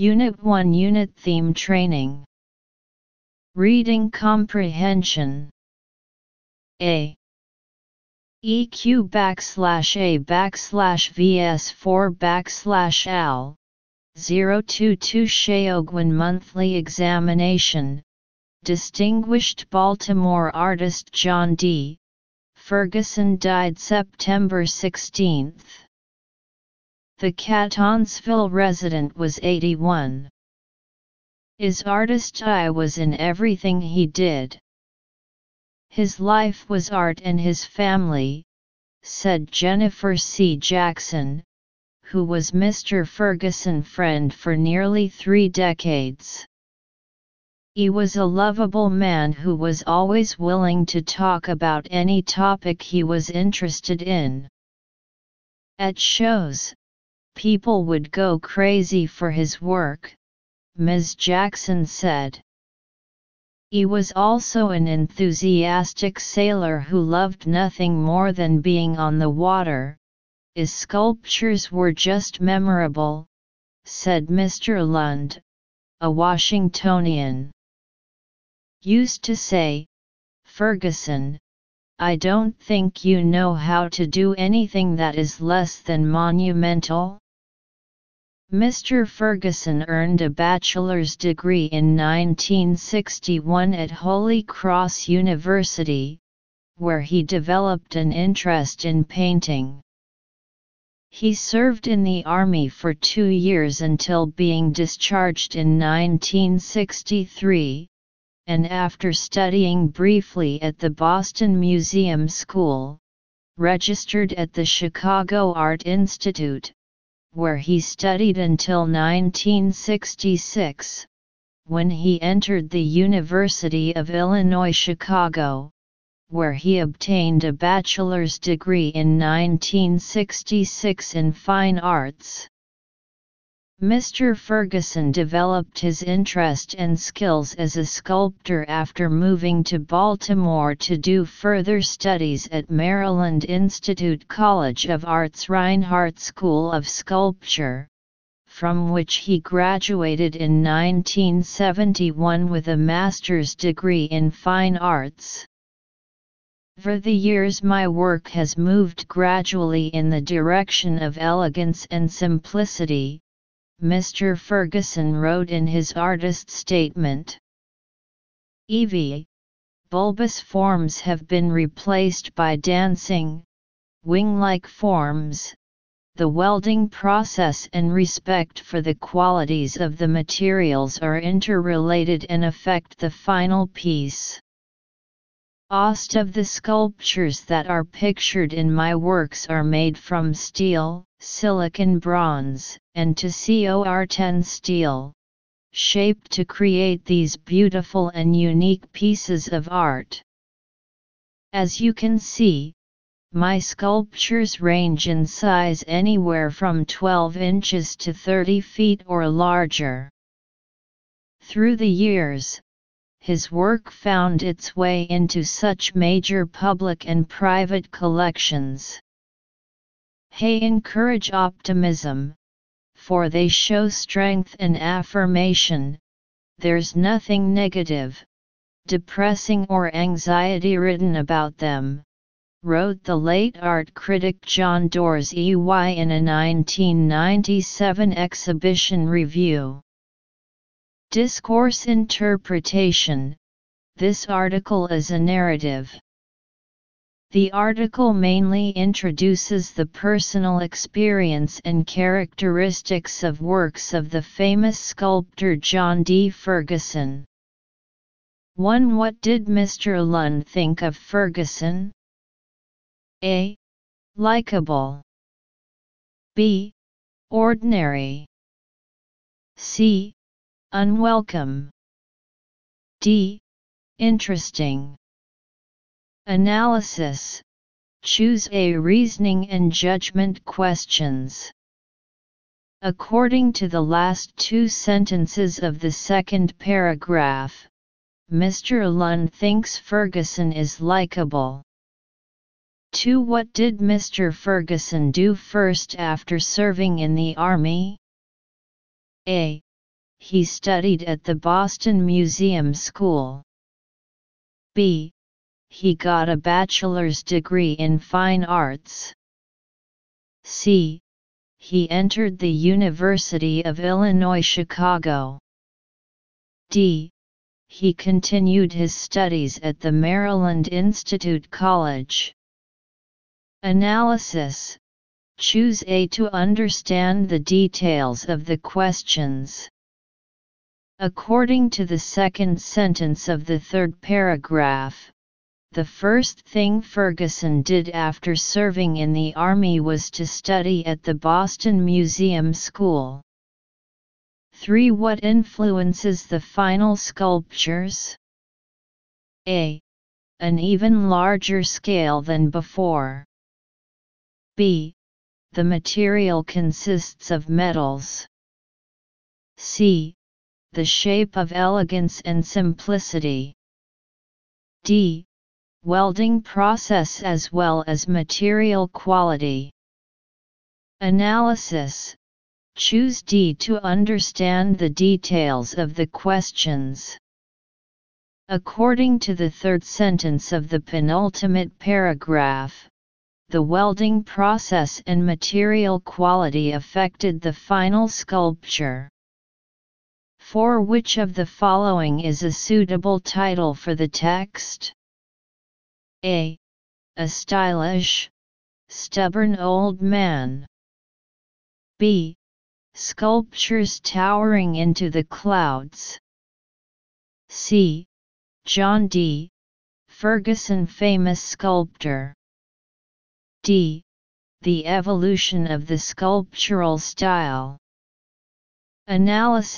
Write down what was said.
Unit 1 Unit Theme Training. Reading Comprehension. A. EQ backslash A backslash VS4 backslash AL 022 Shaogwen Monthly Examination. Distinguished Baltimore artist John D. Ferguson died September 16. The Catonsville resident was 81. His artist eye was in everything he did. His life was art and his family, said Jennifer C. Jackson, who was Mr. Ferguson friend for nearly three decades. He was a lovable man who was always willing to talk about any topic he was interested in. At shows, people would go crazy for his work, Ms. Jackson said. He was also an enthusiastic sailor who loved nothing more than being on the water. His sculptures were just memorable, said Mr. Lund, a Washingtonian. Used to say, Ferguson, I don't think you know how to do anything that is less than monumental. Mr. Ferguson earned a bachelor's degree in 1961 at Holy Cross University, where he developed an interest in painting. He served in the Army for two years until being discharged in 1963, and after studying briefly at the Boston Museum School, registered at the Chicago Art Institute, where he studied until 1966, when he entered the University of Illinois Chicago, where he obtained a bachelor's degree in 1966 in fine arts. Mr. Ferguson developed his interest and skills as a sculptor after moving to Baltimore to do further studies at Maryland Institute College of Art's Rinehart School of Sculpture, from which he graduated in 1971 with a master's degree in fine arts. For the years my work has moved gradually in the direction of elegance and simplicity, Mr. Ferguson wrote in his artist statement. EV, bulbous forms have been replaced by dancing, wing-like forms, the welding process and respect for the qualities of the materials are interrelated and affect the final piece. Most of the sculptures that are pictured in my works are made from steel, silicon bronze, and to COR10 steel, shaped to create these beautiful and unique pieces of art. As you can see, my sculptures range in size anywhere from 12 inches to 30 feet or larger. Through the years, his work found its way into such major public and private collections. Hey encourage optimism, for they show strength and affirmation, there's nothing negative, depressing or anxiety-ridden about them, wrote the late art critic John Dorsey in a 1997 exhibition review. Discourse Interpretation This article is a narrative. The article mainly introduces the personal experience and characteristics of works of the famous sculptor John D. Ferguson. 1. What did Mr. Lund think of Ferguson? A. Likeable. B. Ordinary. C. Unwelcome. D. Interesting. Analysis Choose a reasoning and judgment questions. According to the last two sentences of the second paragraph, Mr. Lund thinks Ferguson is likable. To What did Mr. Ferguson do first after serving in the Army? A. he studied at the Boston Museum School. B. He got a bachelor's degree in fine arts. C. He entered the University of Illinois Chicago. D. He continued his studies at the Maryland Institute College. Analysis Choose A to understand the details of the questions. According to the second sentence of the third paragraph, the first thing Ferguson did after serving in the Army was to study at the Boston Museum School. 3. What influences the final sculptures? A. An even larger scale than before. B. The material consists of metals. C. The shape of elegance and simplicity. D welding process as well as material quality. Analysis Choose D to understand the details of the questions. According to the third sentence of the penultimate paragraph, the welding process and material quality affected the final sculpture. For which of the following is a suitable title for the text? A. A stylish, stubborn old man. B. Sculptures towering into the clouds. C. John D. Ferguson famous sculptor. D. The evolution of the sculptural style. Analysis